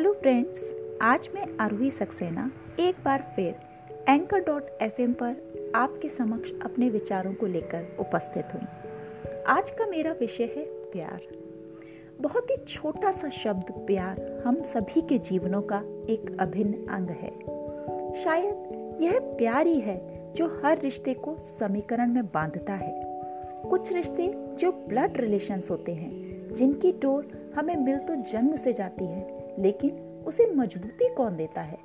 Hello friends आज मैं आरोही सक्सेना एक बार फिर एंकर डॉट एफ़ पर आपके समक्ष अपने विचारों को लेकर उपस्थित हुई आज का मेरा विषय है प्यार। बहुत ही छोटा सा शब्द प्यार हम सभी के जीवनों का एक अभिन्न अंग है। शायद यह प्यार ही है जो हर रिश्ते को समीकरण में बांधता है। कुछ रिश्ते जो ब्लड रिलेशंस होते हैं, जिनकी डोर हमें मिल तो जन्म से जाती है लेकिन उसे मजबूती कौन देता है?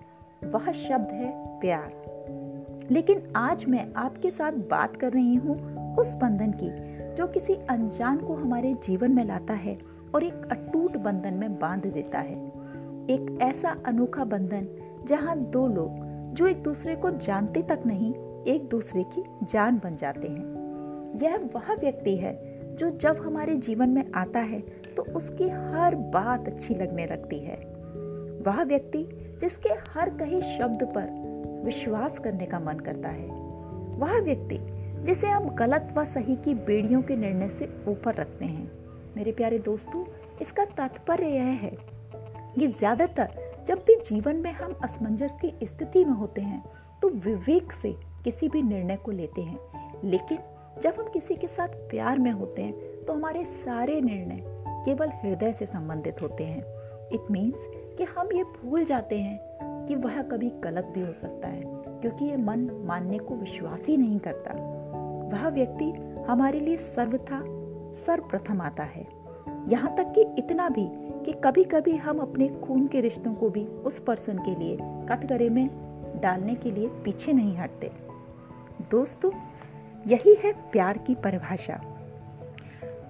वह शब्द है प्यार। लेकिन आज मैं आपके साथ बात कर रही हूँ उस बंधन की, जो किसी अनजान को हमारे जीवन में लाता है और एक अटूट बंधन में बाँध देता है। एक ऐसा अनोखा बंधन, जहाँ दो लोग, जो एक दूसरे को जानते तक नहीं, एक दूसरे की जान बन जाते हैं। यह वह व्यक्ति है, जो जब हमारे जीवन में आता है तो उसकी हर बात अच्छी लगने लगती है। वह व्यक्ति जिसके हर कहे शब्द पर विश्वास करने का मन करता है, वह व्यक्ति जिसे हम गलत व सही की बेड़ियों के निर्णय से ऊपर रखते हैं। मेरे प्यारे दोस्तों, इसका तात्पर्य यह है कि ज़्यादातर जब भी जीवन में हम असमंजस की स्थिति में होते हैं तो विवेक से किसी भी निर्णय को लेते हैं। लेकिन जब हम किसी के साथ प्यार में होते हैं तो हमारे सारे निर्णय केवल हृदय से संबंधित होते हैं। इट मीन्स कि हम ये भूल जाते हैं कि वह कभी गलत भी हो सकता है, क्योंकि ये मन मानने को विश्वास ही नहीं करता। वह व्यक्ति हमारे लिए सर्वथा, सर्वप्रथम आता है। यहाँ तक कि इतना भी कि कभी कभी हम अपने खून के रिश्तों को भी उस पर्सन के लिए कटघरे में डालने के लिए पीछे नहीं हटते। दोस्तों, यही है प्यार की परिभाषा।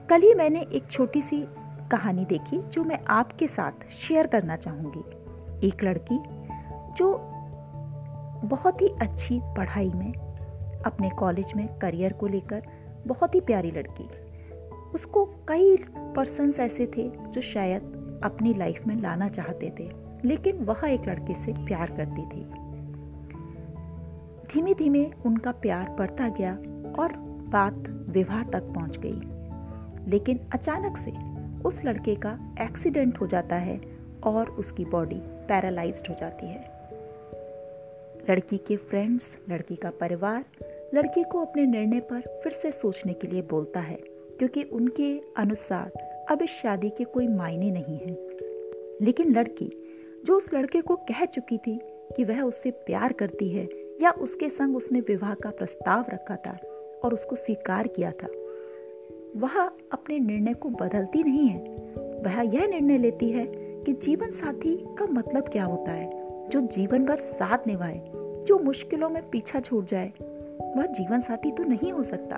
कल ही मैंने एक छोटी सी कहानी देखी जो मैं आपके साथ शेयर करना चाहूँगी। एक लड़की जो बहुत ही अच्छी पढ़ाई में, अपने कॉलेज में करियर को लेकर बहुत ही प्यारी लड़की। उसको कई पर्सन्स ऐसे थे जो शायद अपनी लाइफ में लाना चाहते थे, लेकिन वह एक लड़के से प्यार करती थी। धीमे धीमे उनका प्यार बढ़ता गया और बात विवाह तक पहुँच गई। लेकिन अचानक से उस लड़के का एक्सीडेंट हो जाता है और उसकी बॉडी पैरालाइज्ड हो जाती है। लड़की के फ्रेंड्स, लड़की का परिवार, लड़की को अपने निर्णय पर फिर से सोचने के लिए बोलता है, क्योंकि उनके अनुसार अब इस शादी के कोई मायने नहीं हैं। लेकिन लड़की, जो उस लड़के को कह चुकी थी कि वह उससे प्यार करती है या उसके संग उसने विवाह का प्रस्ताव रखा था और उसको स्वीकार किया था वह अपने निर्णय को बदलती नहीं है। वह यह निर्णय लेती है कि जीवन साथी का मतलब क्या होता है, जो जीवन भर साथ निभाए, जो मुश्किलों में पीछा छूट जाए। वह जीवन साथी तो नहीं हो सकता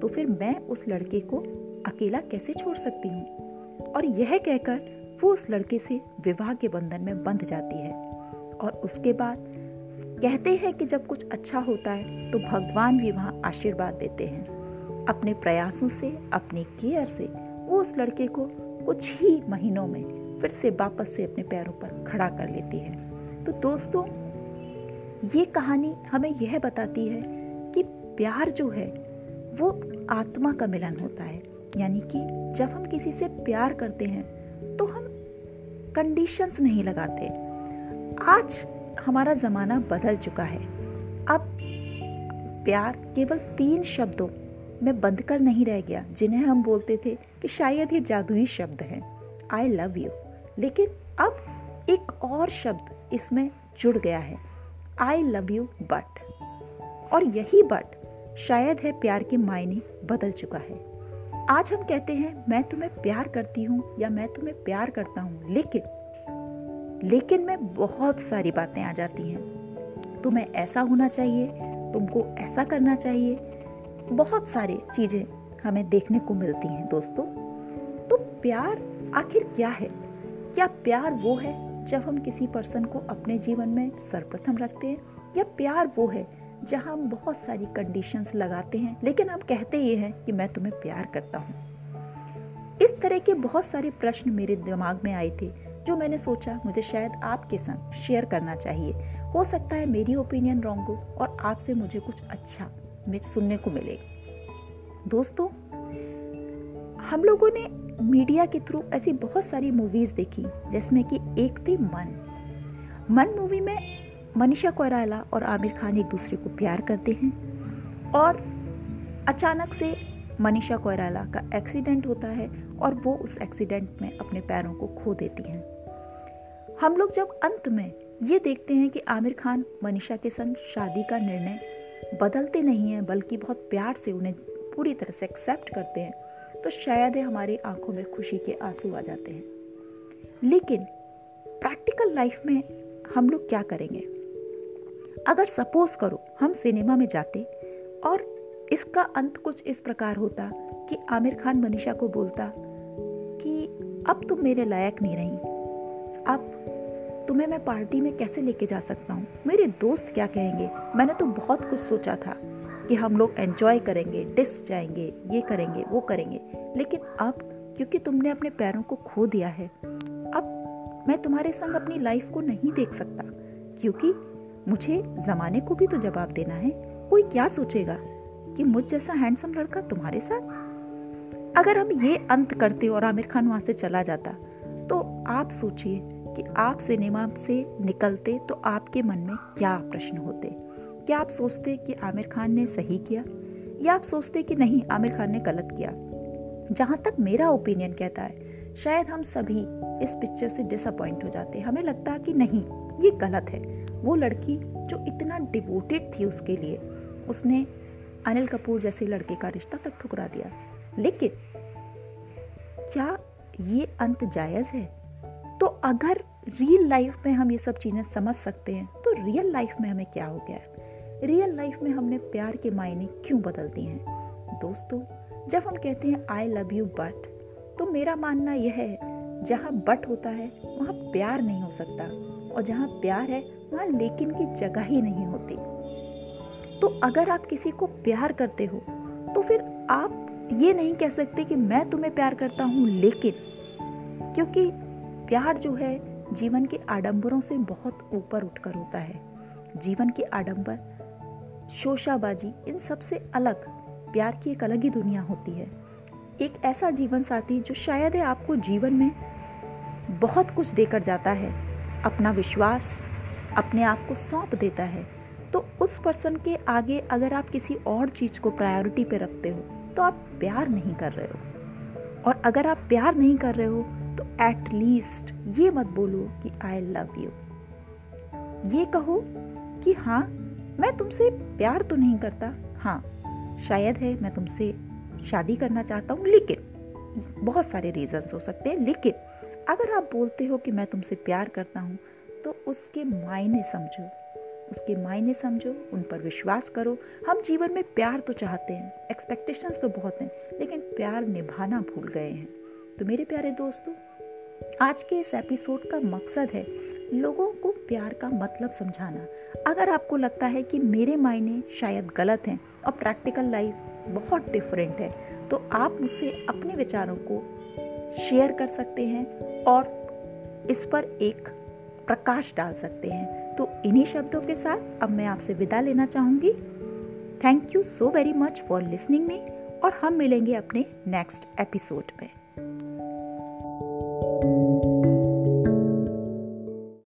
तो फिर मैं उस लड़के को अकेला कैसे छोड़ सकती हूँ? और यह कहकर वो उस लड़के से विवाह के बंधन में बंध जाती है। और उसके बाद कहते हैं कि जब कुछ अच्छा होता है तो भगवान भी वहाँ आशीर्वाद देते हैं। अपने प्रयासों से, अपनी केयर से वो उस लड़के को कुछ ही महीनों में फिर से वापस से अपने पैरों पर खड़ा कर लेती है। तो दोस्तों, ये कहानी हमें यह बताती है कि प्यार जो है, वो आत्मा का मिलन होता है। यानी कि जब हम किसी से प्यार करते हैं तो हम कंडीशंस नहीं लगाते। आज हमारा ज़माना बदल चुका है। अब प्यार केवल तीन शब्दों में बंद कर नहीं रह गया, जिन्हें हम बोलते थे कि शायद ये जादुई शब्द है। आई लव यू लेकिन अब एक और शब्द इसमें जुड़ गया है। आई लव यू बट और यही बट शायद है प्यार के मायने बदल चुका है। आज हम कहते हैं, मैं तुम्हें प्यार करती हूँ या मैं तुम्हें प्यार करता हूँ, लेकिन लेकिन में बहुत सारी बातें आ जाती हैं। तुम्हें ऐसा होना चाहिए, तुमको ऐसा करना चाहिए बहुत सारी चीज़ें हमें देखने को मिलती हैं दोस्तों। तो प्यार आखिर क्या है? क्या प्यार वो है जब हम किसी पर्सन को अपने जीवन में सर्वप्रथम रखते हैं? या प्यार वो है जहाँ हम बहुत सारी कंडीशंस लगाते हैं, लेकिन हम कहते ये हैं कि मैं तुम्हें प्यार करता हूँ। इस तरह के बहुत सारे प्रश्न मेरे दिमाग में आए थे, जो मैंने सोचा मुझे शायद आपके संग शेयर करना चाहिए। हो सकता है मेरी ओपिनियन रॉन्ग हो और आपसे मुझे कुछ अच्छा में सुनने को मिले। दोस्तों, हम लोगों ने मीडिया के थ्रू ऐसी बहुत सारी मूवीज़ देखी, जिसमें कि एक थी मन। मन मूवी में मनीषा कोयराला और आमिर खान एक दूसरे को प्यार करते हैं और अचानक से मनीषा कोयराला का एक्सीडेंट होता है और वो उस एक्सीडेंट में अपने पैरों को खो देती हैं। हम लोग जब अंत में ये देखते हैं कि आमिर खान मनीषा के संग शादी का निर्णय बदलते नहीं हैं, बल्कि बहुत प्यार से उन्हें पूरी तरह से एक्सेप्ट करते हैं तो शायद ही हमारी आँखों में खुशी के आँसू आ जाते हैं। लेकिन प्रैक्टिकल लाइफ में हम लोग क्या करेंगे? अगर सपोज़ करो, हम सिनेमा में जाते और इसका अंत कुछ इस प्रकार होता कि आमिर खान मनीषा को बोलता कि अब तुम मेरे लायक नहीं रही, अब तुम्हें मैं पार्टी में कैसे लेके जा सकता हूँ? मेरे दोस्त क्या कहेंगे? मैंने तो बहुत कुछ सोचा था कि हम लोग एंजॉय करेंगे डिस जाएँगे, ये करेंगे, वो करेंगे। लेकिन अब, क्योंकि तुमने अपने पैरों को खो दिया है, अब मैं तुम्हारे संग अपनी लाइफ को नहीं देख सकता। क्योंकि मुझे जमाने को भी तो जवाब देना है। कोई क्या सोचेगा कि मुझ जैसा हैंडसम लड़का तुम्हारे साथ? अगर हम ये अंत करते और आमिर खान वहाँ से चला जाता तो आप सोचिए कि आप सिनेमा से निकलते तो आपके मन में क्या प्रश्न होते? क्या आप सोचते कि आमिर खान ने सही किया? या आप सोचते कि नहीं, आमिर खान ने गलत किया? जहाँ तक मेरा ओपिनियन कहता है, शायद हम सभी इस पिक्चर से डिसअपॉइंट हो जाते। हमें लगता कि नहीं, ये गलत है। वो लड़की जो इतना डिवोटेड थी उसके लिए, उसने अनिल कपूर जैसे लड़के का रिश्ता तक ठुकरा दिया। लेकिन क्या ये अंत जायज़ है? तो अगर रियल लाइफ में हम ये सब चीज़ें समझ सकते हैं तो रियल लाइफ में हमें क्या हो गया है? रियल लाइफ में हमने प्यार के मायने क्यों बदल दिए हैं? दोस्तों, जब हम कहते हैं आई लव यू बट तो मेरा मानना यह है, जहाँ बट होता है, वहाँ प्यार नहीं हो सकता, और जहाँ प्यार है, वहाँ लेकिन की जगह ही नहीं होती। तो अगर आप किसी को प्यार करते हो तो फिर आप ये नहीं कह सकते कि मैं तुम्हें प्यार करता हूँ लेकिन, क्योंकि प्यार जो है, जीवन के आडंबरों से बहुत ऊपर उठकर होता है। जीवन के आडंबर शोशाबाजी इन सबसे अलग, प्यार की एक अलग ही दुनिया होती है। एक ऐसा जीवन साथी जो शायद है आपको जीवन में बहुत कुछ देकर जाता है, अपना विश्वास, अपने आप को सौंप देता है। तो उस पर्सन के आगे अगर आप किसी और चीज़ को प्रायोरिटी पे रखते हो तो आप प्यार नहीं कर रहे हो। और अगर आप प्यार नहीं कर रहे हो तो एटलीस्ट ये मत बोलो कि आई लव यू ये कहो कि हाँ मैं तुमसे प्यार तो नहीं करता। हाँ शायद है मैं तुमसे शादी करना चाहता हूँ, लेकिन बहुत सारे रीजंस हो सकते हैं, लेकिन अगर आप बोलते हो कि मैं तुमसे प्यार करता हूँ तो उसके मायने समझो। उसके मायने समझो, उन पर विश्वास करो। हम जीवन में प्यार तो चाहते हैं एक्सपेक्टेशंस तो बहुत हैं, लेकिन प्यार निभाना भूल गए हैं। तो मेरे प्यारे दोस्तों आज के इस एपिसोड का मकसद है लोगों को प्यार का मतलब समझाना। अगर आपको लगता है कि मेरे मायने शायद गलत हैं और प्रैक्टिकल लाइफ बहुत डिफरेंट है तो आप मुझसे अपने विचारों को शेयर कर सकते हैं और इस पर एक प्रकाश डाल सकते हैं। तो इन्हीं शब्दों के साथ अब मैं आपसे विदा लेना चाहूँगी। Thank you so very much for listening me और हम मिलेंगे अपने नेक्स्ट एपिसोड में।